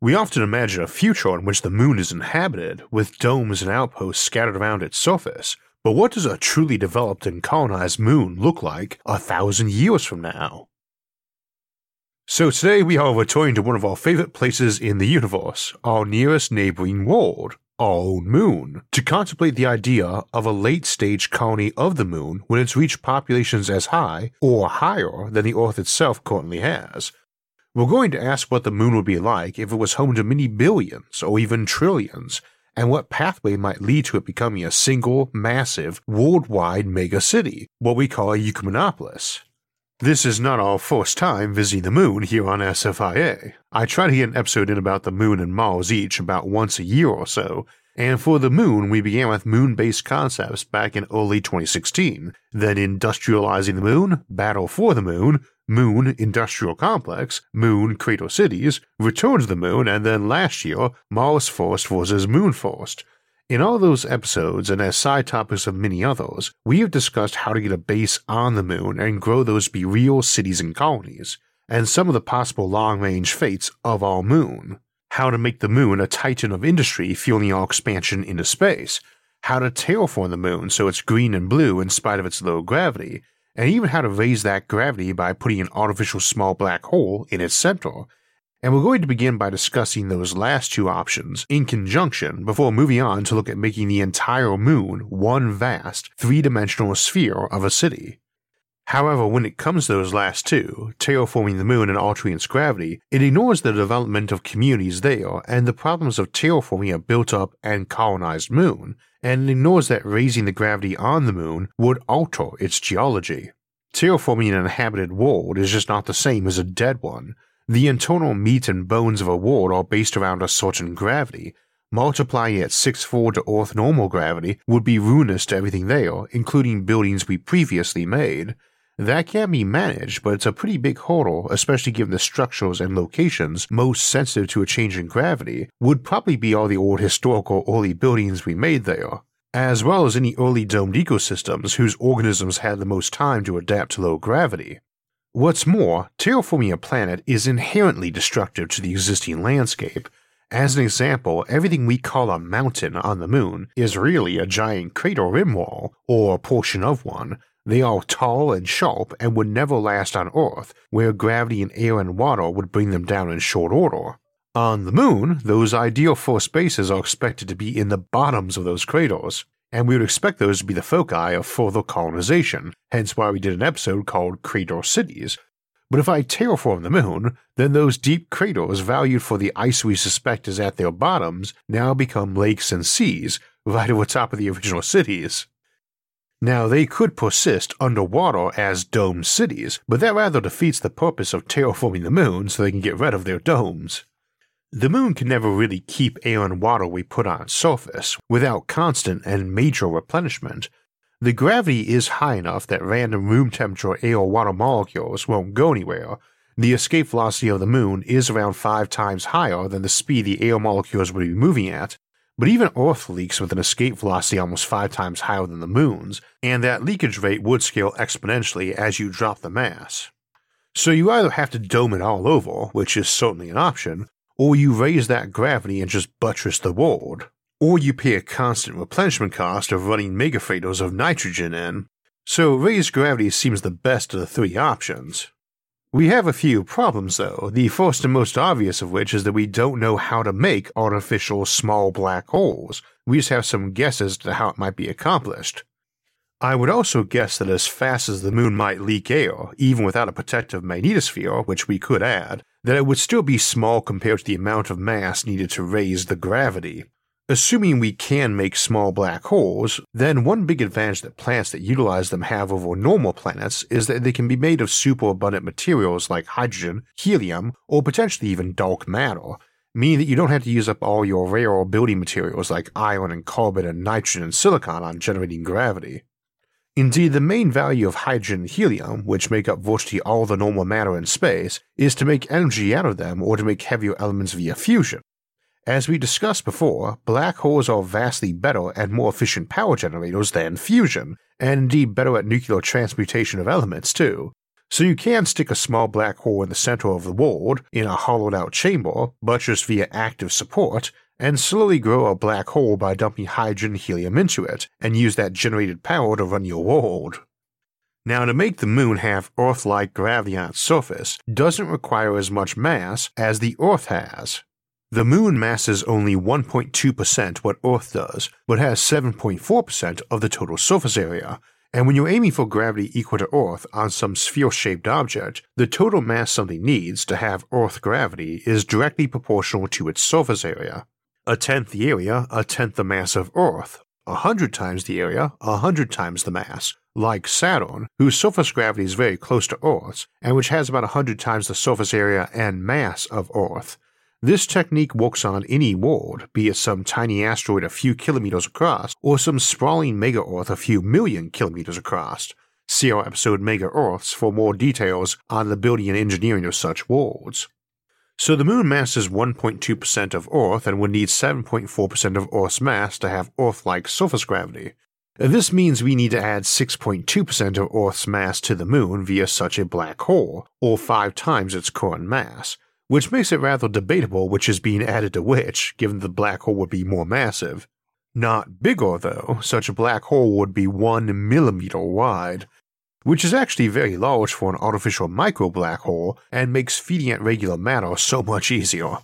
We often imagine a future in which the moon is inhabited, with domes and outposts scattered around its surface. But what does a truly developed and colonized moon look like a thousand years from now? So today we are returning to one of our favorite places in the universe, our nearest neighboring world, our own moon, to contemplate the idea of a late stage colony of the moon when it's reached populations as high or higher than the Earth itself currently has, we're going to ask what the moon would be like if it was home to many billions or even trillions, and what pathway might lead to it becoming a single, massive, worldwide mega city, what we call a Ecumenopolis. This is not our first time visiting the moon here on SFIA. I try to get an episode in about the moon and Mars each about once a year or so, and for the moon, we began with moon based concepts back in early 2016, then industrializing the moon, battle for the moon, Moon Industrial Complex, Moon Crater Cities, Return to the Moon, and then last year, Mars First vs. Moon First. In all those episodes, and as side topics of many others, we have discussed how to get a base on the moon and grow those be real cities and colonies, and some of the possible long range fates of our moon. How to make the moon a titan of industry fueling our expansion into space, how to terraform the moon so it's green and blue in spite of its low gravity, and even how to raise that gravity by putting an artificial small black hole in its center. And we're going to begin by discussing those last two options in conjunction before moving on to look at making the entire moon one vast, three dimensional sphere of a city. However, when it comes to those last two, terraforming the moon and altering its gravity, it ignores the development of communities there and the problems of terraforming a built up and colonized moon, and ignores that raising the gravity on the moon would alter its geology. Terraforming an inhabited world is just not the same as a dead one. The internal meat and bones of a world are based around a certain gravity. Multiplying it sixfold to Earth normal gravity would be ruinous to everything there, including buildings we previously made. That can be managed, but it's a pretty big hurdle, especially given the structures and locations most sensitive to a change in gravity would probably be all the old historical early buildings we made there as well as any early domed ecosystems whose organisms had the most time to adapt to low gravity. What's more, terraforming a planet is inherently destructive to the existing landscape. As an example, everything we call a mountain on the moon is really a giant crater rim wall, or a portion of one. They are tall and sharp and would never last on Earth, where gravity and air and water would bring them down in short order. On the moon, those ideal force bases are expected to be in the bottoms of those craters, and we would expect those to be the foci of further colonization, hence why we did an episode called Crater Cities. But if I terraform the moon, then those deep craters valued for the ice we suspect is at their bottoms now become lakes and seas, right over top of the original cities. Now, they could persist underwater as dome cities, but that rather defeats the purpose of terraforming the moon so they can get rid of their domes. The moon can never really keep air and water we put on its surface without constant and major replenishment. The gravity is high enough that random room temperature air or water molecules won't go anywhere. The escape velocity of the moon is around 5 times higher than the speed the air molecules would be moving at, but even Earth leaks with an escape velocity almost 5 times higher than the moon's, and that leakage rate would scale exponentially as you drop the mass. So you either have to dome it all over, which is certainly an option, or you raise that gravity and just buttress the world, or you pay a constant replenishment cost of running megafreighters of nitrogen in. So raised gravity seems the best of the three options. We have a few problems though, the first and most obvious of which is that we don't know how to make artificial small black holes. We just have some guesses as to how it might be accomplished. I would also guess that as fast as the moon might leak air, even without a protective magnetosphere, which we could add, that it would still be small compared to the amount of mass needed to raise the gravity. Assuming we can make small black holes, then one big advantage that planets that utilize them have over normal planets is that they can be made of superabundant materials like hydrogen, helium, or potentially even dark matter, meaning that you don't have to use up all your rare building materials like iron and carbon and nitrogen and silicon on generating gravity. Indeed, the main value of hydrogen and helium, which make up virtually all the normal matter in space, is to make energy out of them or to make heavier elements via fusion. As we discussed before, black holes are vastly better and more efficient power generators than fusion, and indeed better at nuclear transmutation of elements too. So you can stick a small black hole in the center of the world in a hollowed out chamber, but just via active support, and slowly grow a black hole by dumping hydrogen helium into it, and use that generated power to run your world. Now, to make the moon have Earth like gravity on its surface doesn't require as much mass as the Earth has. The moon masses only 1.2% what Earth does, but has 7.4% of the total surface area. And when you're aiming for gravity equal to Earth on some sphere shaped object, the total mass something needs to have Earth gravity is directly proportional to its surface area a tenth the area, a tenth the mass of Earth, a hundred times the area, a hundred times the mass, like Saturn, whose surface gravity is very close to Earth's, and which has about a hundred times the surface area and mass of Earth. This technique works on any world, be it some tiny asteroid a few kilometers across, or some sprawling mega Earth a few million kilometers across. See our episode Mega Earths for more details on the building and engineering of such worlds. So the moon masses 1.2% of Earth and would need 7.4% of Earth's mass to have Earth like surface gravity. This means we need to add 6.2% of Earth's mass to the moon via such a black hole, or five times its current mass, which makes it rather debatable which is being added to which, given the black hole would be more massive. Not bigger, though, such a black hole would be 1 millimeter wide, which is actually very large for an artificial micro black hole and makes feeding it regular matter so much easier.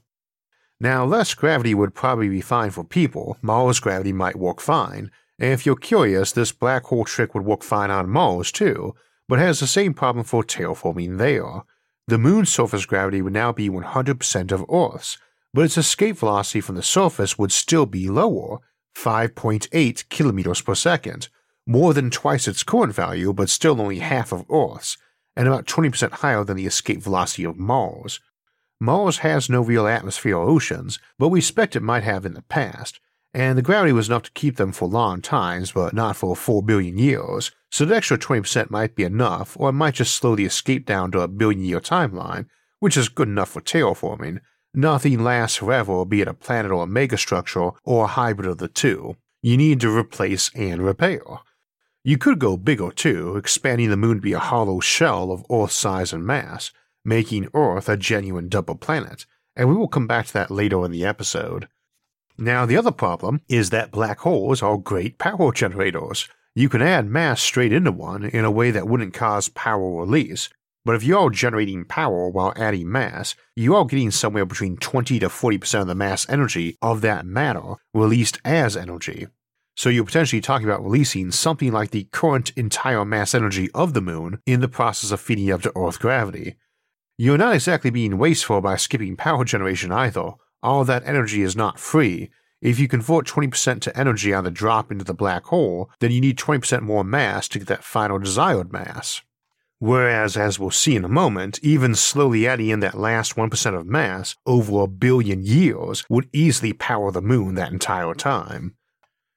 Now, less gravity would probably be fine for people, Mars gravity might work fine, and if you're curious, this black hole trick would work fine on Mars too, but has the same problem for terraforming there. The moon's surface gravity would now be 100% of Earth's, but its escape velocity from the surface would still be lower, 5.8 kilometers per second, more than twice its current value, but still only half of Earth's, and about 20% higher than the escape velocity of Mars. Mars has no real atmosphere or oceans, but we expect it might have in the past, and the gravity was enough to keep them for long times, but not for 4 billion years, so the extra 20% might be enough, or it might just slow the escape down to a billion year timeline, which is good enough for terraforming. Nothing lasts forever, be it a planet or a megastructure, or a hybrid of the two. You need to replace and repair. You could go bigger too, expanding the moon to be a hollow shell of Earth's size and mass, making Earth a genuine double planet, and we will come back to that later in the episode. Now, the other problem is that black holes are great power generators. You can add mass straight into one in a way that wouldn't cause power release, but if you are generating power while adding mass, you are getting somewhere between 20 to 40% of the mass energy of that matter released as energy. So you're potentially talking about releasing something like the current entire mass energy of the moon in the process of feeding up to Earth gravity. You're not exactly being wasteful by skipping power generation either. All that energy is not free. If you convert 20% to energy on the drop into the black hole, then you need 20% more mass to get that final desired mass. Whereas, as we'll see in a moment, even slowly adding in that last 1% of mass over a billion years would easily power the moon that entire time.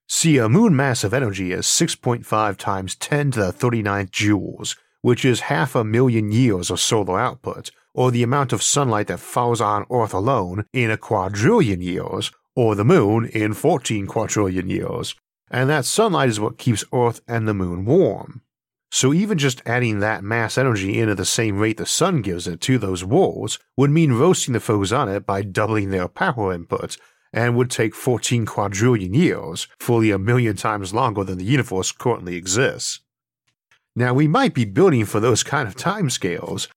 See, a moon mass of energy is 6.5 times 10 to the 39th joules, which is half a million years of solar output, or the amount of sunlight that falls on Earth alone in a quadrillion years, or the moon in 14 quadrillion years. And that sunlight is what keeps Earth and the moon warm. So even just adding that mass energy in at the same rate the sun gives it to those worlds would mean roasting the foes on it by doubling their power input and would take 14 quadrillion years, fully a million times longer than the universe currently exists. Now, we might be building for those kind of timescales.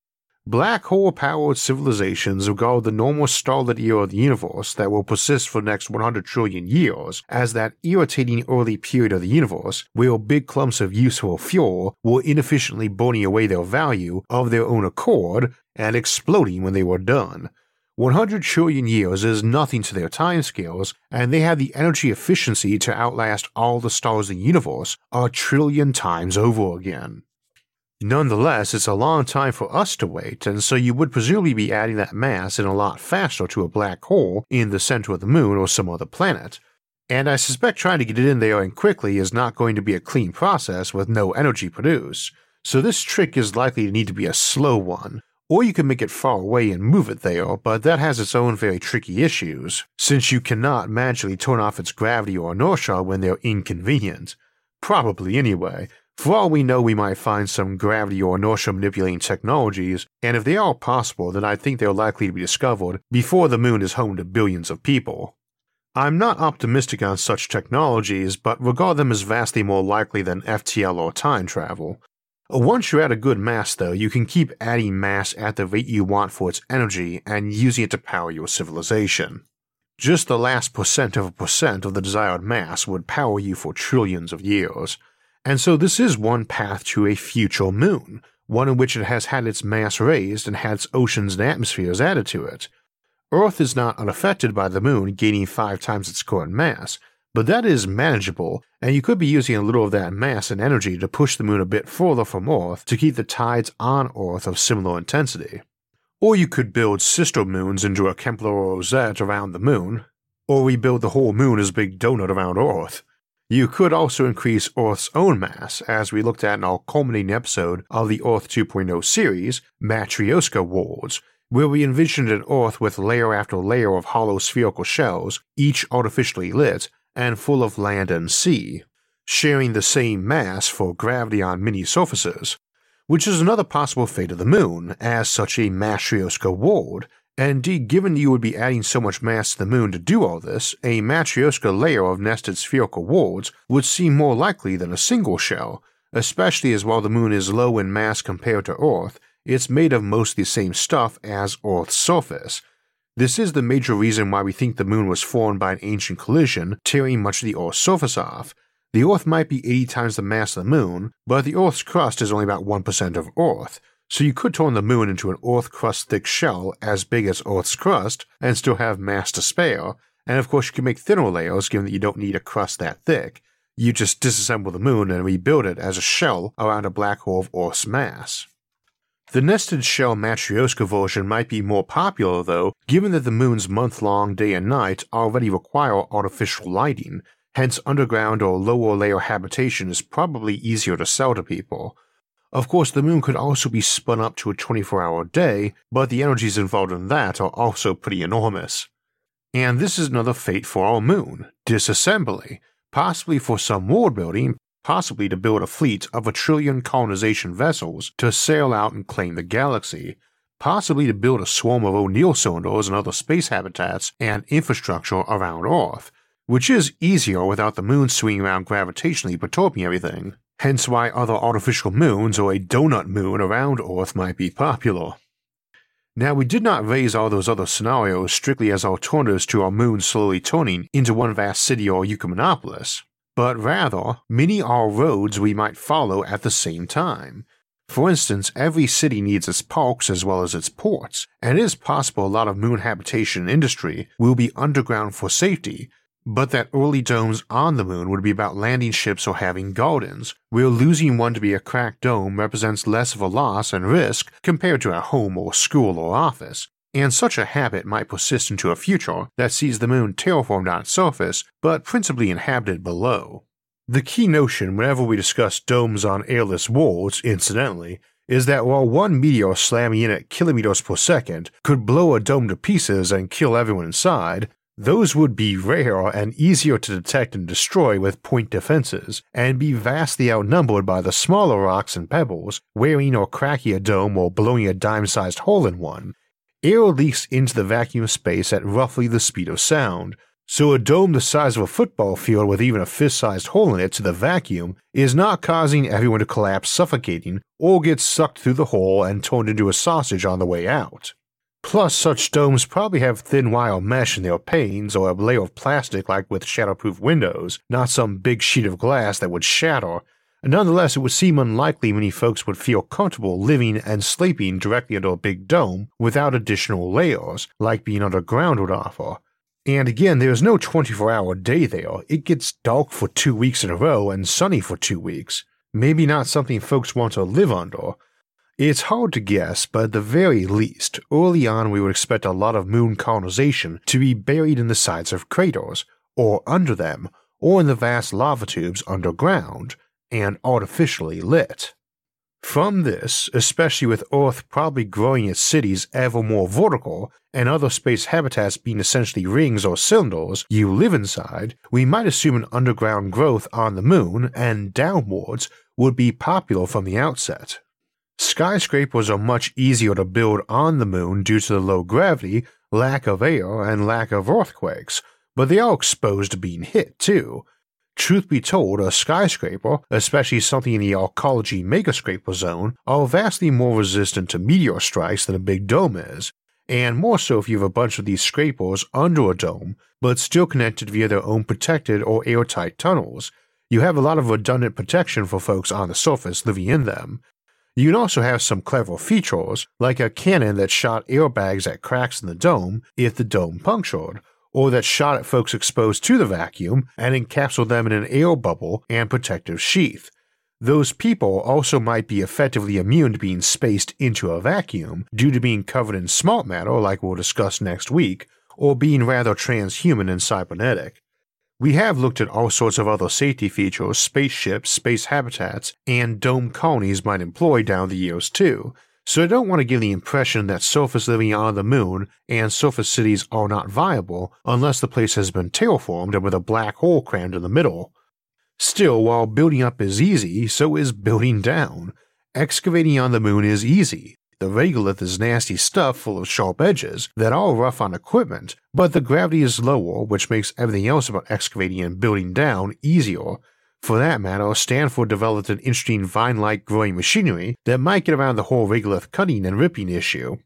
Black hole powered civilizations regard the normal starlit era of the universe that will persist for the next 100 trillion years as that irritating early period of the universe where big clumps of useful fuel were inefficiently burning away their value of their own accord and exploding when they were done, 100 trillion years is nothing to their timescales, and they have the energy efficiency to outlast all the stars in the universe a trillion times over again. Nonetheless, it's a long time for us to wait, and so you would presumably be adding that mass in a lot faster to a black hole in the center of the moon or some other planet. And I suspect trying to get it in there and quickly is not going to be a clean process with no energy produced. So this trick is likely to need to be a slow one, or you can make it far away and move it there, but that has its own very tricky issues, since you cannot magically turn off its gravity or inertia when they're inconvenient. Probably anyway, for all we know, we might find some gravity or inertia manipulating technologies, and if they are possible, then I think they're likely to be discovered before the moon is home to billions of people. I'm not optimistic on such technologies, but regard them as vastly more likely than FTL or time travel. Once you're at a good mass, though, you can keep adding mass at the rate you want for its energy and using it to power your civilization. Just the last percent of a percent of the desired mass would power you for trillions of years. And so this is one path to a future moon, one in which it has had its mass raised and had its oceans and atmospheres added to it. Earth is not unaffected by the moon gaining five times its current mass, but that is manageable, and you could be using a little of that mass and energy to push the moon a bit further from Earth to keep the tides on Earth of similar intensity. Or you could build sister moons into a Kepler rosette around the moon, or rebuild the whole moon as a big donut around Earth. You could also increase Earth's own mass, as we looked at in our culminating episode of the Earth 2.0 series, Matryoshka Worlds, where we envisioned an Earth with layer after layer of hollow spherical shells, each artificially lit and full of land and sea, sharing the same mass for gravity on many surfaces, which is another possible fate of the moon as such a Matryoshka world, and indeed, given you would be adding so much mass to the moon to do all this, a Matryoshka layer of nested spherical worlds would seem more likely than a single shell, especially as while the moon is low in mass compared to Earth, it's made of mostly the same stuff as Earth's surface. This is the major reason why we think the moon was formed by an ancient collision, tearing much of the Earth's surface off. The Earth might be 80 times the mass of the moon, but the Earth's crust is only about 1% of Earth, so you could turn the moon into an Earth crust thick shell as big as Earth's crust and still have mass to spare, and of course you can make thinner layers given that you don't need a crust that thick. You just disassemble the moon and rebuild it as a shell around a black hole of Earth's mass. The nested shell Matryoshka version might be more popular though, given that the moon's month long day and night already require artificial lighting, hence underground or lower layer habitation is probably easier to sell to people. Of course, the moon could also be spun up to a 24 hour day, but the energies involved in that are also pretty enormous. And this is another fate for our moon disassembly, possibly for some world building, possibly to build a fleet of a trillion colonization vessels to sail out and claim the galaxy, possibly to build a swarm of O'Neill cylinders and other space habitats and infrastructure around Earth, which is easier without the moon swinging around gravitationally perturbing everything hence why other artificial moons or a donut moon around Earth might be popular. Now, we did not raise all those other scenarios strictly as alternatives to our moon slowly turning into one vast city or Ecumenopolis, but rather, many are roads we might follow at the same time. For instance, every city needs its parks as well as its ports, and it is possible a lot of moon habitation industry will be underground for safety, but that early domes on the moon would be about landing ships or having gardens, where losing one to be a cracked dome represents less of a loss and risk compared to a home or school or office, and such a habit might persist into a future that sees the moon terraformed on its surface, but principally inhabited below. The key notion whenever we discuss domes on airless worlds, incidentally, is that while one meteor slamming in at kilometers per second could blow a dome to pieces and kill everyone inside, those would be rare and easier to detect and destroy with point defenses, and be vastly outnumbered by the smaller rocks and pebbles, wearing or cracking a dome or blowing a dime sized hole in one. Air leaks into the vacuum space at roughly the speed of sound, so a dome the size of a football field with even a fist sized hole in it to the vacuum is not causing everyone to collapse suffocating or get sucked through the hole and turned into a sausage on the way out. Plus, such domes probably have thin wire mesh in their panes or a layer of plastic like with shatterproof windows, not some big sheet of glass that would shatter. Nonetheless, it would seem unlikely many folks would feel comfortable living and sleeping directly under a big dome without additional layers, like being underground would offer. And again, there's no 24 hour day there. It gets dark for two weeks in a row and sunny for two weeks. maybe not something folks want to live under. It's hard to guess, but at the very least, early on we would expect a lot of moon colonization to be buried in the sides of craters, or under them, or in the vast lava tubes underground, and artificially lit. From this, especially with Earth probably growing its cities ever more vertical, and other space habitats being essentially rings or cylinders you live inside, we might assume an underground growth on the moon and downwards would be popular from the outset. Skyscrapers are much easier to build on the moon due to the low gravity, lack of air, and lack of earthquakes, but they are exposed to being hit too, Truth be told, a skyscraper, especially something in the arcology megascraper zone, are vastly more resistant to meteor strikes than a big dome is, and more so if you have a bunch of these scrapers under a dome, but still connected via their own protected or airtight tunnels. You have a lot of redundant protection for folks on the surface living in them. You can also have some clever features, like a cannon that shot airbags at cracks in the dome if the dome punctured, or that shot at folks exposed to the vacuum and encapsulate them in an air bubble and protective sheath. Those people also might be effectively immune to being spaced into a vacuum due to being covered in smart matter, like we'll discuss next week, or being rather transhuman and cybernetic. We have looked at all sorts of other safety features spaceships, space habitats, and dome colonies might employ down the years too, so I don't want to give the impression that surface living on the moon and surface cities are not viable unless the place has been terraformed and with a black hole crammed in the middle. Still, while building up is easy, so is building down. Excavating on the moon is easy. The regolith is nasty stuff full of sharp edges that are rough on equipment, but the gravity is lower, which makes everything else about excavating and building down easier, for that matter, Stanford developed an interesting vine like growing machinery that might get around the whole regolith cutting and ripping issue.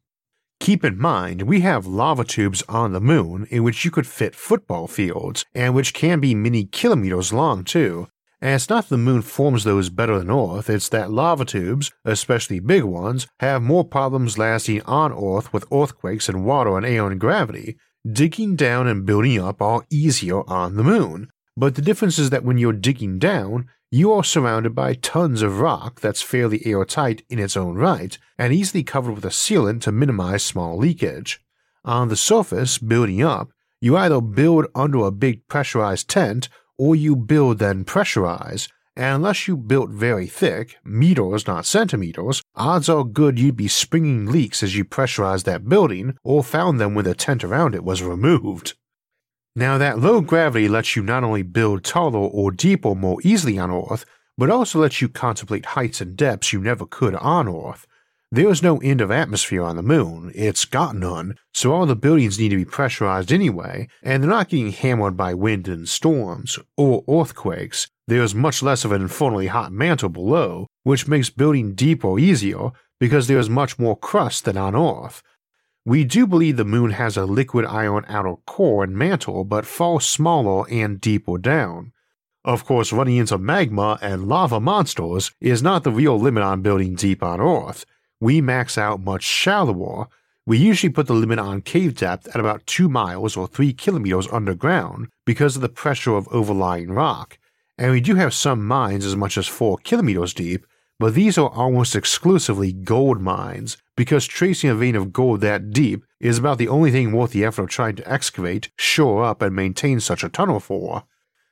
Keep in mind, we have lava tubes on the moon in which you could fit football fields, and which can be many kilometers long too. And it's not the moon forms those better than Earth, it's that lava tubes, especially big ones, have more problems lasting on Earth with earthquakes and water and air and gravity. Digging down and building up are easier on the moon, but the difference is that when you're digging down, you are surrounded by tons of rock that's fairly airtight in its own right and easily covered with a sealant to minimize small leakage. On the surface, building up, you either build under a big pressurized tent or you build then pressurize, and unless you built very thick, meters not centimeters, odds are good you'd be springing leaks as you pressurized that building or found them when the tent around it was removed. Now, that low gravity lets you not only build taller or deeper more easily on Earth, but also lets you contemplate heights and depths you never could on Earth. There's no end of atmosphere on the moon, it's got none, so all the buildings need to be pressurized anyway, and they're not getting hammered by wind and storms, or earthquakes. There's much less of an infernally hot mantle below, which makes building deeper easier because there's much more crust than on Earth, we do believe the moon has a liquid iron outer core and mantle, but far smaller and deeper down. Of course, running into magma and lava monsters is not the real limit on building deep on Earth. We max out much shallower. We usually put the limit on cave depth at about 2 miles or 3 kilometers underground because of the pressure of overlying rock, and we do have some mines as much as 4 kilometers deep, but these are almost exclusively gold mines, because tracing a vein of gold that deep is about the only thing worth the effort of trying to excavate, shore up, and maintain such a tunnel for.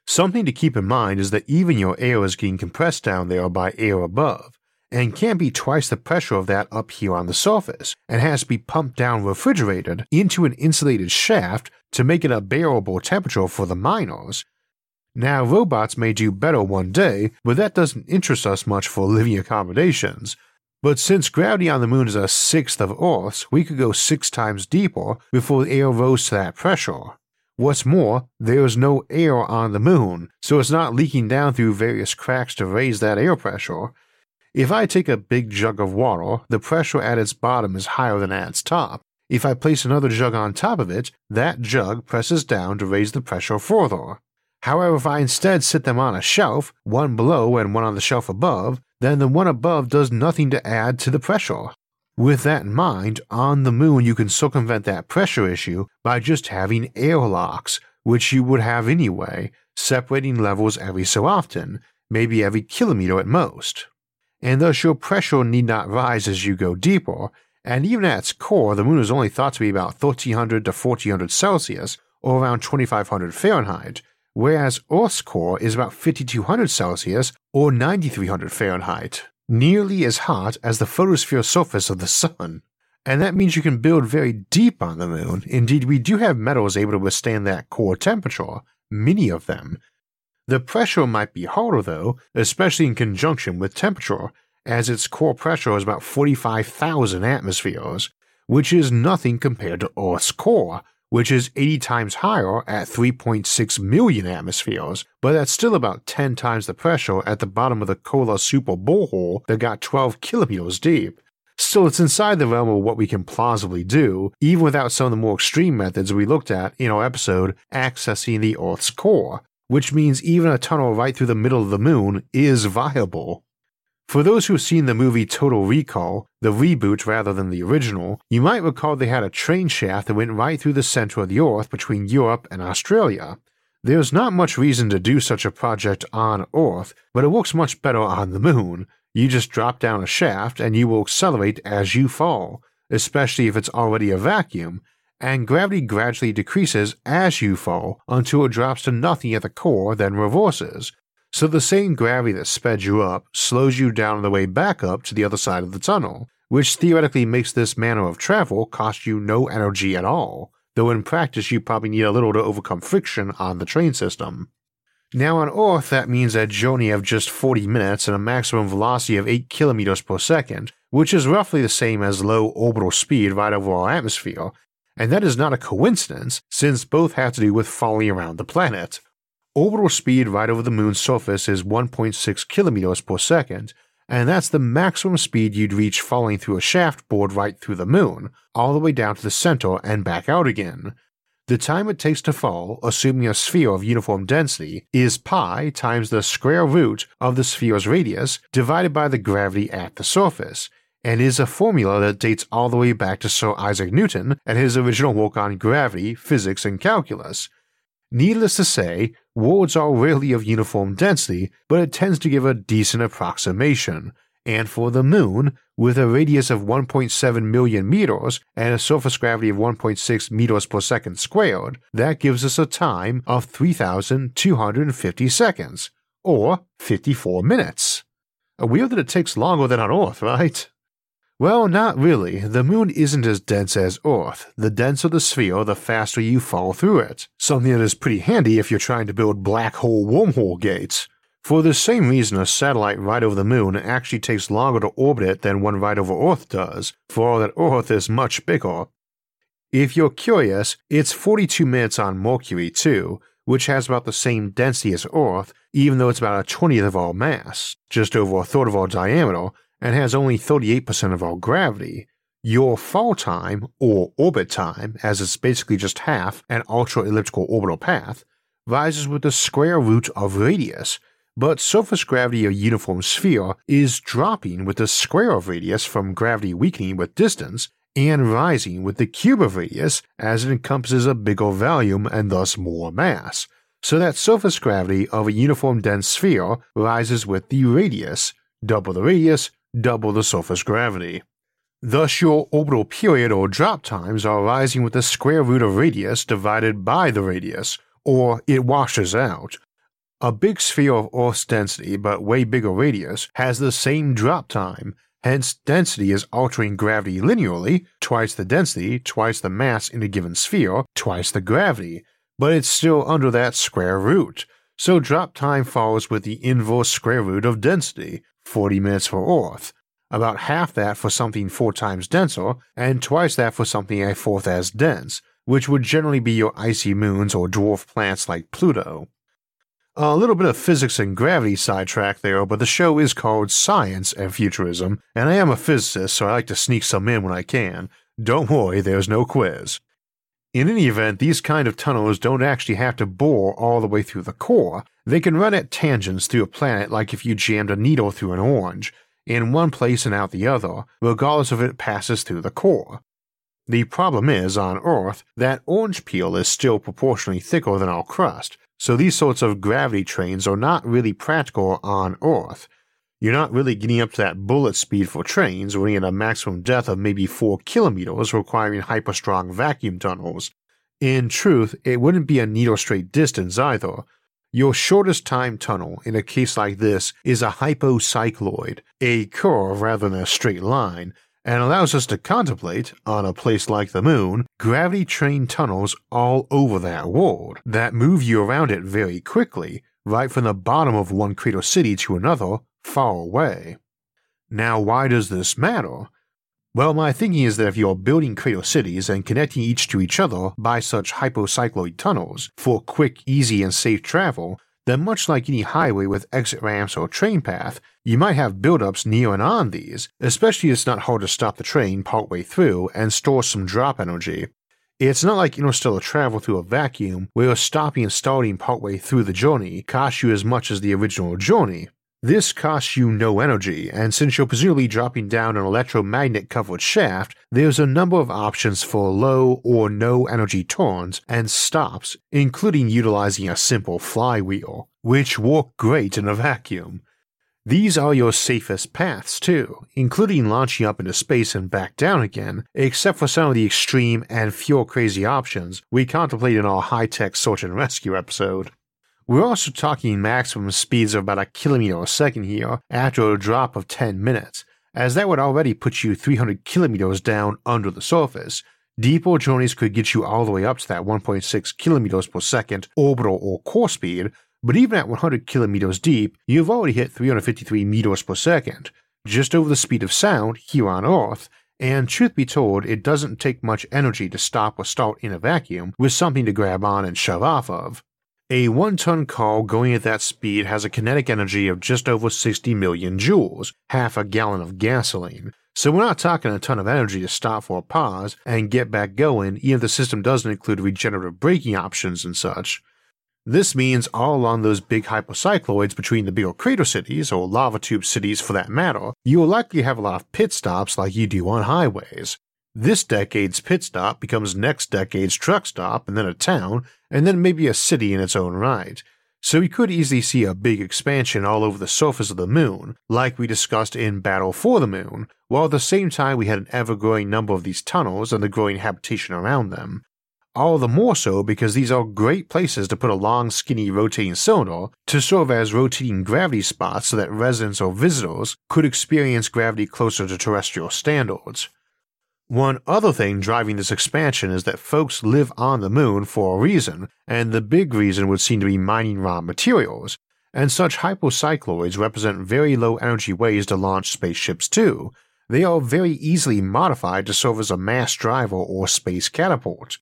Something to keep in mind is that even your air is getting compressed down there by air above, and can't be twice the pressure of that up here on the surface, and has to be pumped down refrigerated into an insulated shaft to make it a bearable temperature for the miners. Now, robots may do better one day, but that doesn't interest us much for living accommodations, but since gravity on the moon is a sixth of Earth's, we could go six times deeper before the air rose to that pressure. What's more, there is no air on the moon, so it's not leaking down through various cracks to raise that air pressure. If I take a big jug of water, the pressure at its bottom is higher than at its top. If I place another jug on top of it, that jug presses down to raise the pressure further. However, if I instead sit them on a shelf, one below and one on the shelf above, then the one above does nothing to add to the pressure. With that in mind, on the moon you can circumvent that pressure issue by just having airlocks, which you would have anyway, separating levels every so often, maybe every kilometer at most. And thus your pressure need not rise as you go deeper, and even at its core, the moon is only thought to be about 1300 to 1400 Celsius, or around 2500 Fahrenheit, whereas Earth's core is about 5200 Celsius, or 9300 Fahrenheit, nearly as hot as the photosphere surface of the sun. And that means you can build very deep on the moon. Indeed, we do have metals able to withstand that core temperature, many of them. The pressure might be harder though, especially in conjunction with temperature, as its core pressure is about 45,000 atmospheres, which is nothing compared to Earth's core, which is 80 times higher at 3.6 million atmospheres, but that's still about 10 times the pressure at the bottom of the Kola Super borehole that got 12 kilometers deep. Still, it's inside the realm of what we can plausibly do, even without some of the more extreme methods we looked at in our episode Accessing the Earth's Core, which means even a tunnel right through the middle of the moon is viable. For those who've seen the movie Total Recall, the reboot rather than the original, you might recall they had a train shaft that went right through the center of the Earth between Europe and Australia. There's not much reason to do such a project on Earth, but it works much better on the moon. You just drop down a shaft and you will accelerate as you fall, especially if it's already a vacuum, and gravity gradually decreases as you fall until it drops to nothing at the core, then reverses, so the same gravity that sped you up slows you down on the way back up to the other side of the tunnel, which theoretically makes this manner of travel cost you no energy at all, though in practice you probably need a little to overcome friction on the train system. Now on Earth that means a journey of just 40 minutes and a maximum velocity of 8 kilometers per second, which is roughly the same as low orbital speed right over our atmosphere, and that is not a coincidence since both have to do with falling around the planet. Orbital speed right over the moon's surface is 1.6 kilometers per second, and that's the maximum speed you'd reach falling through a shaft bored right through the moon, all the way down to the center and back out again. The time it takes to fall, assuming a sphere of uniform density, is pi times the square root of the sphere's radius divided by the gravity at the surface, and is a formula that dates all the way back to Sir Isaac Newton and his original work on gravity, physics, and calculus, Needless to say, worlds are rarely of uniform density, but it tends to give a decent approximation. And for the Moon, with a radius of 1.7 million meters and a surface gravity of 1.6 meters per second squared, that gives us a time of 3,250 seconds, or 54 minutes. Weird that it takes longer than on Earth, right? Well, not really. The moon isn't as dense as Earth. The denser the sphere, the faster you fall through it. Something that is pretty handy if you're trying to build black hole wormhole gates. For the same reason, a satellite right over the moon actually takes longer to orbit it than one right over Earth does, for all that Earth is much bigger. If you're curious, it's 42 minutes on Mercury too, which has about the same density as Earth, even though it's about a twentieth of our mass, just over a third of our diameter, and has only 38% of our gravity, your fall time, or orbit time, as it's basically just half an ultra elliptical orbital path, rises with the square root of radius, but surface gravity of a uniform sphere is dropping with the square of radius from gravity weakening with distance and rising with the cube of radius as it encompasses a bigger volume and thus more mass, so that surface gravity of a uniform dense sphere rises with the radius, double the radius, double the surface gravity. Thus, your orbital period or drop times are rising with the square root of radius divided by the radius, or it washes out. A big sphere of Earth's density but way bigger radius has the same drop time, hence density is altering gravity linearly, twice the density, twice the mass in a given sphere, twice the gravity, but it's still under that square root, so drop time follows with the inverse square root of density, 40 minutes for Earth, about half that for something four times denser, and twice that for something a fourth as dense, which would generally be your icy moons or dwarf planets like Pluto. A little bit of physics and gravity sidetrack there, but the show is called Science and Futurism, and I am a physicist, so I like to sneak some in when I can. Don't worry, there's no quiz. In any event, these kind of tunnels don't actually have to bore all the way through the core. They can run at tangents through a planet like if you jammed a needle through an orange, in one place and out the other, regardless if it passes through the core. The problem is, on Earth, that orange peel is still proportionally thicker than our crust, so these sorts of gravity trains are not really practical on Earth. You're not really getting up to that bullet speed for trains, running at a maximum depth of maybe 4 kilometers, requiring hyper-strong vacuum tunnels. In truth, it wouldn't be a needle straight distance either. Your shortest time tunnel in a case like this is a hypocycloid, a curve rather than a straight line, and allows us to contemplate, on a place like the moon, gravity train tunnels all over that world that move you around it very quickly, right from the bottom of one crater city to another, far away. Now, why does this matter? Well, my thinking is that if you're building crater cities and connecting each to each other by such hypocycloid tunnels for quick, easy, and safe travel, then much like any highway with exit ramps or train path, you might have buildups near and on these, especially if it's not hard to stop the train partway through and store some drop energy. It's not like interstellar travel through a vacuum where stopping and starting partway through the journey costs you as much as the original journey, this costs you no energy, and since you're presumably dropping down an electromagnet covered shaft, there's a number of options for low or no energy turns and stops, including utilizing a simple flywheel, which work great in a vacuum. These are your safest paths too, including launching up into space and back down again, except for some of the extreme and fuel crazy options we contemplate in our high tech search and rescue episode. We're also talking maximum speeds of about a kilometer a second here after a drop of 10 minutes, as that would already put you 300 kilometers down under the surface. Deeper journeys could get you all the way up to that 1.6 kilometers per second orbital or core speed, but even at 100 kilometers deep, you've already hit 353 meters per second, just over the speed of sound here on Earth, and truth be told, it doesn't take much energy to stop or start in a vacuum with something to grab on and shove off of. A one ton car going at that speed has a kinetic energy of just over 60 million joules, half a gallon of gasoline. So we're not talking a ton of energy to stop for a pause and get back going, even if the system doesn't include regenerative braking options and such. This means all along those big hypocycloids between the bigger crater cities, or lava tube cities for that matter, you will likely have a lot of pit stops like you do on highways. This decade's pit stop becomes next decade's truck stop, and then a town, and then maybe a city in its own right. So we could easily see a big expansion all over the surface of the moon, like we discussed in Battle for the Moon, while at the same time we had an ever growing number of these tunnels and the growing habitation around them. All the more so because these are great places to put a long, skinny rotating cylinder to serve as rotating gravity spots so that residents or visitors could experience gravity closer to terrestrial standards. One other thing driving this expansion is that folks live on the moon for a reason, and the big reason would seem to be mining raw materials, and such hypocycloids represent very low energy ways to launch spaceships too. They are very easily modified to serve as a mass driver or space catapult.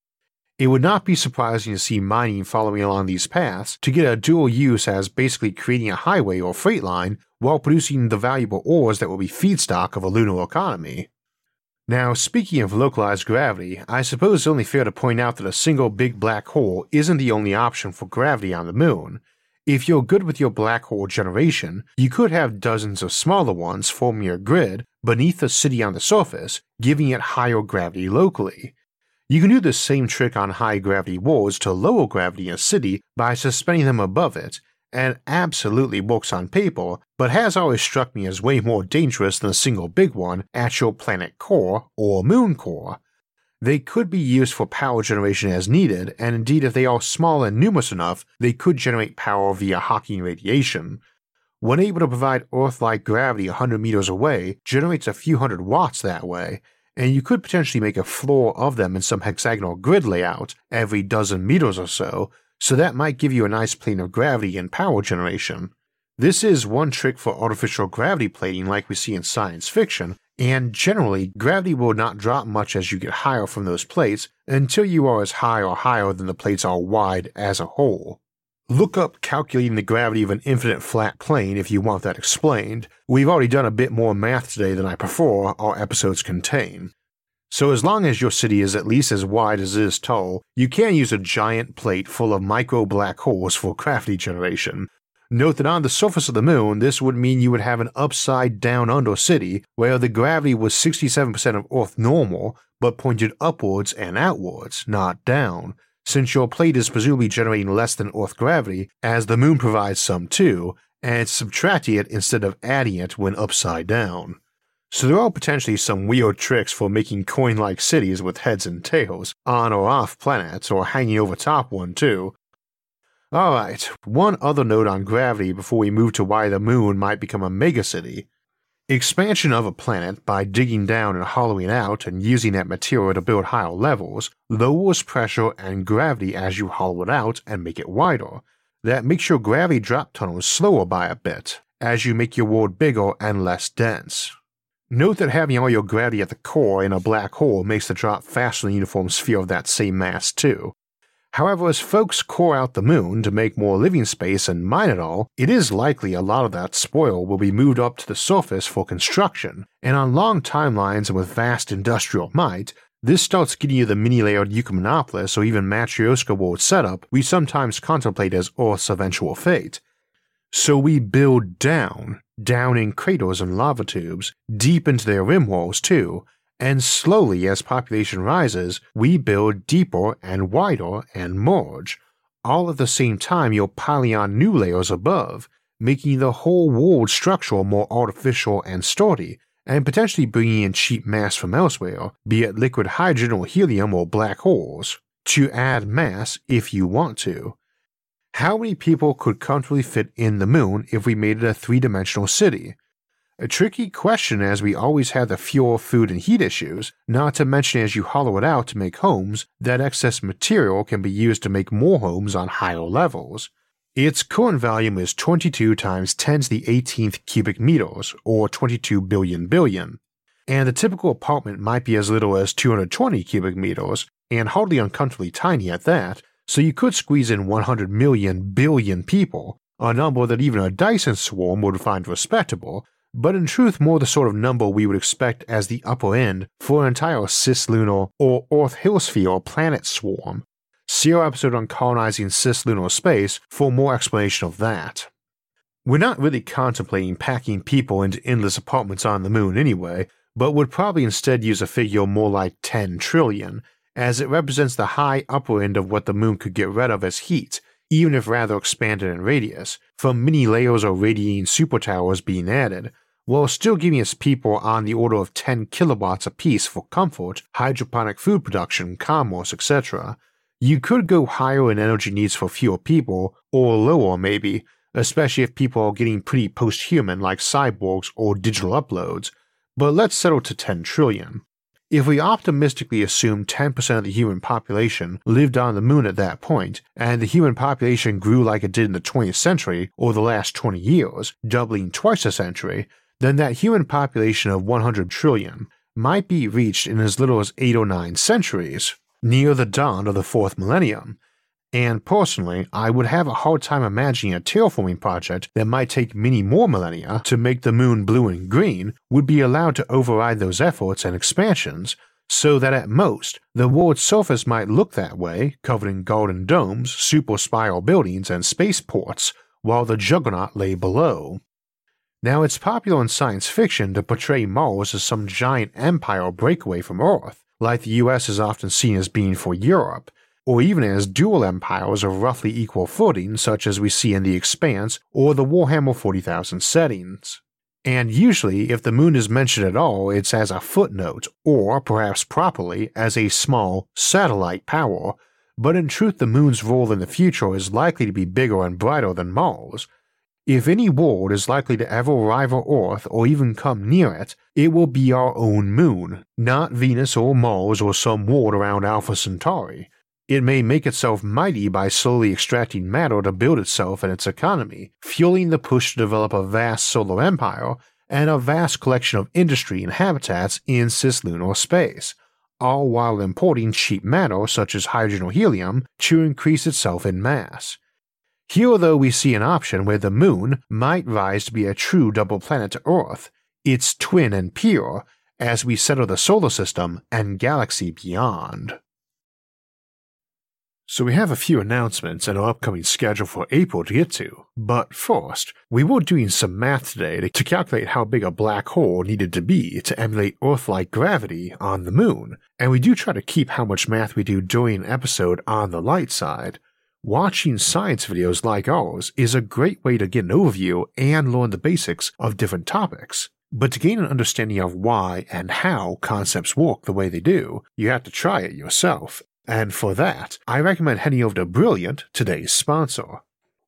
It would not be surprising to see mining following along these paths to get a dual use as basically creating a highway or freight line while producing the valuable ores that will be feedstock of a lunar economy. Now, speaking of localized gravity, I suppose it's only fair to point out that a single big black hole isn't the only option for gravity on the moon. If you're good with your black hole generation, you could have dozens of smaller ones forming your grid beneath the city on the surface, giving it higher gravity locally. You can do the same trick on high gravity worlds to lower gravity in a city by suspending them above it, and absolutely works on paper, but has always struck me as way more dangerous than a single big one at your planet core or moon core. They could be used for power generation as needed, and indeed, if they are small and numerous enough, they could generate power via Hawking radiation. When able to provide Earth like gravity 100 meters away, generates a few hundred watts that way, and you could potentially make a floor of them in some hexagonal grid layout every dozen meters or so, so that might give you a nice plane of gravity and power generation. This is one trick for artificial gravity plating like we see in science fiction, and generally, gravity will not drop much as you get higher from those plates until you are as high or higher than the plates are wide as a whole. Look up calculating the gravity of an infinite flat plane if you want that explained. We've already done a bit more math today than I prefer our episodes contain. So, as long as your city is at least as wide as it is tall, you can use a giant plate full of micro black holes for gravity generation. Note that on the surface of the moon, this would mean you would have an upside down under city where the gravity was 67% of Earth normal, but pointed upwards and outwards, not down. Since your plate is presumably generating less than Earth gravity, as the moon provides some too, and subtracting it instead of adding it when upside down. So there are potentially some weird tricks for making coin-like cities with heads and tails, on or off planets, or hanging over top one too. Alright, one other note on gravity before we move to why the moon might become a megacity. Expansion of a planet by digging down and hollowing out and using that material to build higher levels lowers pressure and gravity as you hollow it out and make it wider. That makes your gravity drop tunnels slower by a bit, as you make your world bigger and less dense. Note that having all your gravity at the core in a black hole makes the drop faster than a uniform sphere of that same mass too, However, as folks core out the moon to make more living space and mine it all, it is likely a lot of that spoil will be moved up to the surface for construction, and on long timelines and with vast industrial might, this starts getting you the mini-layered Ecumenopolis or even Matryoshka world setup we sometimes contemplate as Earth's eventual fate. So we build down, down in craters and lava tubes, deep into their rim walls too, and slowly as population rises, we build deeper and wider and merge, all at the same time you're piling on new layers above, making the whole world structure more artificial and sturdy, and potentially bringing in cheap mass from elsewhere, be it liquid hydrogen or helium or black holes, to add mass if you want to. How many people could comfortably fit in the moon if we made it a three dimensional city? A tricky question as we always have the fuel, food, and heat issues, not to mention as you hollow it out to make homes, that excess material can be used to make more homes on higher levels. Its current volume is 22 times 10 to the 18th cubic meters, or 22 billion billion, and a typical apartment might be as little as 220 cubic meters, and hardly uncomfortably tiny at that, so you could squeeze in 100 million billion people, a number that even a Dyson swarm would find respectable, but in truth more the sort of number we would expect as the upper end for an entire cislunar or Earth hemisphere planet swarm. See our episode on colonizing cislunar space for more explanation of that. We're not really contemplating packing people into endless apartments on the moon anyway, but would probably instead use a figure more like 10 trillion, as it represents the high upper end of what the moon could get rid of as heat, even if rather expanded in radius, from many layers of radiating supertowers being added, while still giving its people on the order of 10 kilowatts apiece for comfort, hydroponic food production, commerce, etc. You could go higher in energy needs for fewer people, or lower maybe, especially if people are getting pretty post human like cyborgs or digital uploads, but let's settle to 10 trillion. If we optimistically assume 10% of the human population lived on the moon at that point, and the human population grew like it did in the 20th century or the last 20 years, doubling twice a century, then that human population of 100 trillion might be reached in as little as 8 or 9 centuries, near the dawn of the fourth millennium. And personally, I would have a hard time imagining a terraforming project that might take many more millennia to make the moon blue and green would be allowed to override those efforts and expansions, so that at most, the world's surface might look that way, covered in golden domes, super spiral buildings, and spaceports, while the juggernaut lay below. Now, it's popular in science fiction to portray Mars as some giant empire breakaway from Earth, like the US is often seen as being for Europe, or even as dual empires of roughly equal footing, such as we see in The Expanse or the Warhammer 40,000 settings. And usually, if the moon is mentioned at all, it's as a footnote, or perhaps properly, as a small satellite power, but in truth, the moon's role in the future is likely to be bigger and brighter than Mars, if any world is likely to ever rival Earth or even come near it, it will be our own moon, not Venus or Mars or some world around Alpha Centauri. It may make itself mighty by slowly extracting matter to build itself and its economy, fueling the push to develop a vast solar empire and a vast collection of industry and habitats in cislunar space, all while importing cheap matter such as hydrogen or helium to increase itself in mass. Here, though, we see an option where the Moon might rise to be a true double planet to Earth, its twin and peer, as we settle the solar system and galaxy beyond. So we have a few announcements and our upcoming schedule for April to get to. But first, we were doing some math today to calculate how big a black hole needed to be to emulate Earth-like gravity on the moon, and we do try to keep how much math we do during an episode on the light side. Watching science videos like ours is a great way to get an overview and learn the basics of different topics. But to gain an understanding of why and how concepts work the way they do, you have to try it yourself and for that, I recommend heading over to Brilliant, today's sponsor.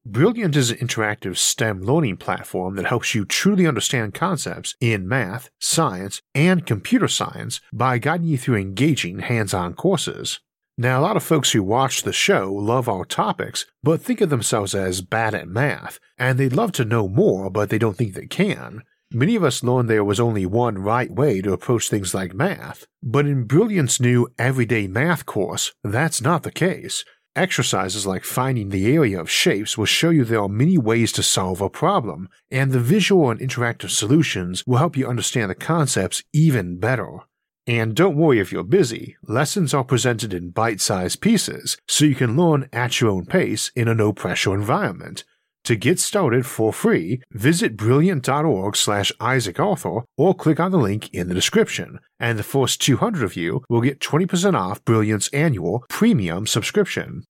Brilliant is an interactive STEM learning platform that helps you truly understand concepts in math, science, and computer science by guiding you through engaging hands on courses. Now, a lot of folks who watch the show love our topics, but think of themselves as bad at math, and they'd love to know more, but they don't think they can. Many of us learned there was only one right way to approach things like math, but in Brilliant's new Everyday Math course, that's not the case. Exercises like finding the area of shapes will show you there are many ways to solve a problem, and the visual and interactive solutions will help you understand the concepts even better. And don't worry if you're busy, lessons are presented in bite sized pieces so you can learn at your own pace in a no pressure environment. To get started for free, visit brilliant.org slash Isaac Arthur or click on the link in the description, and the first 200 of you will get 20% off Brilliant's annual premium subscription.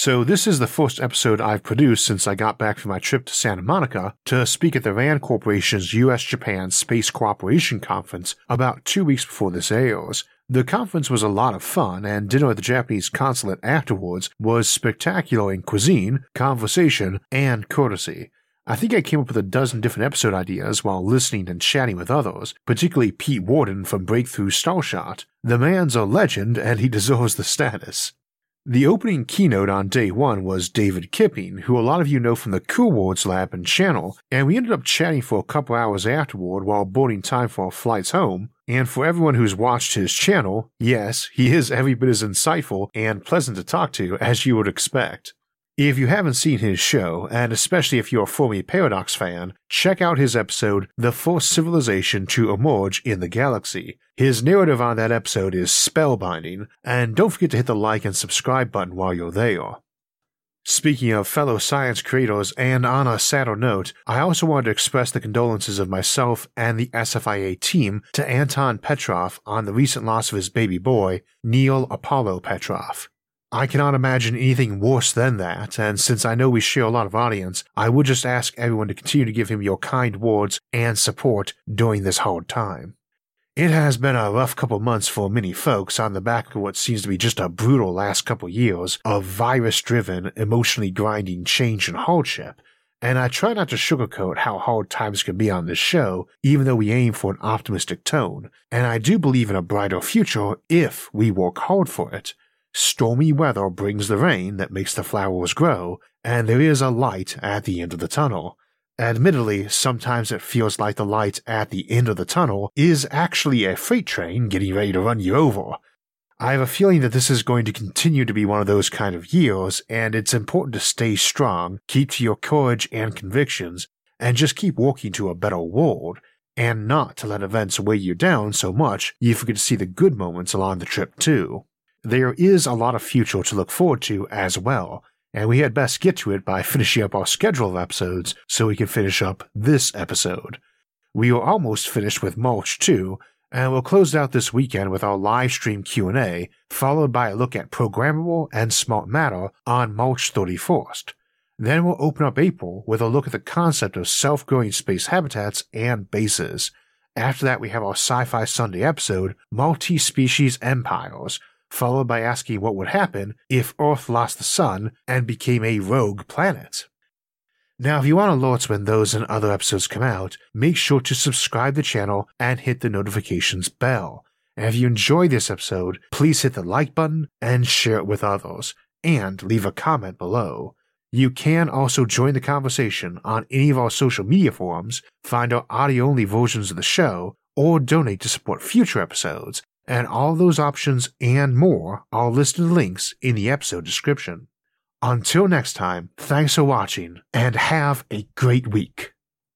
So, this is the first episode I've produced since I got back from my trip to Santa Monica to speak at the RAND Corporation's US Japan Space Cooperation Conference about two weeks before this airs, the conference was a lot of fun, and dinner at the Japanese consulate afterwards was spectacular in cuisine, conversation, and courtesy. I think I came up with a dozen different episode ideas while listening and chatting with others, particularly Pete Worden from Breakthrough Starshot. The man's a legend and he deserves the status. The opening keynote on day one was David Kipping, who a lot of you know from the Cool Worlds Lab and channel, and we ended up chatting for a couple hours afterward while boarding time for our flights home, and for everyone who's watched his channel, yes, he is every bit as insightful and pleasant to talk to as you would expect. If you haven't seen his show, and especially if you're a Fermi Paradox fan, check out his episode, The First Civilization to Emerge in the Galaxy. His narrative on that episode is spellbinding, and don't forget to hit the like and subscribe button while you're there. Speaking of fellow science creators, and on a sadder note, I also wanted to express the condolences of myself and the SFIA team to Anton Petrov on the recent loss of his baby boy, Neil Apollo Petrov. I cannot imagine anything worse than that, and since I know we share a lot of audience, I would just ask everyone to continue to give him your kind words and support during this hard time. It has been a rough couple months for many folks on the back of what seems to be just a brutal last couple years of virus driven, emotionally grinding change and hardship. And I try not to sugarcoat how hard times can be on this show, even though we aim for an optimistic tone, and I do believe in a brighter future if we work hard for it. Stormy weather brings the rain that makes the flowers grow, and there is a light at the end of the tunnel. Admittedly, sometimes it feels like the light at the end of the tunnel is actually a freight train getting ready to run you over. I have a feeling that this is going to continue to be one of those kind of years, and it's important to stay strong, keep to your courage and convictions, and just keep working to a better world, and not to let events weigh you down so much you forget to see the good moments along the trip too. There is a lot of future to look forward to as well, and we had best get to it by finishing up our schedule of episodes so we can finish up this episode. We are almost finished with March 2, and we'll close out this weekend with our live stream Q&A, followed by a look at programmable and smart matter on March 31st. Then we'll open up April with a look at the concept of self-growing space habitats and bases. After that, we have our Sci-Fi Sunday episode, Multi-Species Empires, followed by asking what would happen if Earth lost the sun and became a rogue planet. Now, if you want alerts when those and other episodes come out, make sure to subscribe the channel and hit the notifications bell. And if you enjoyed this episode, please hit the like button and share it with others, and leave a comment below. You can also join the conversation on any of our social media forums, find our audio only versions of the show, or donate to support future episodes and all those options and more are listed in links in the episode description. Until next time, thanks for watching and have a great week.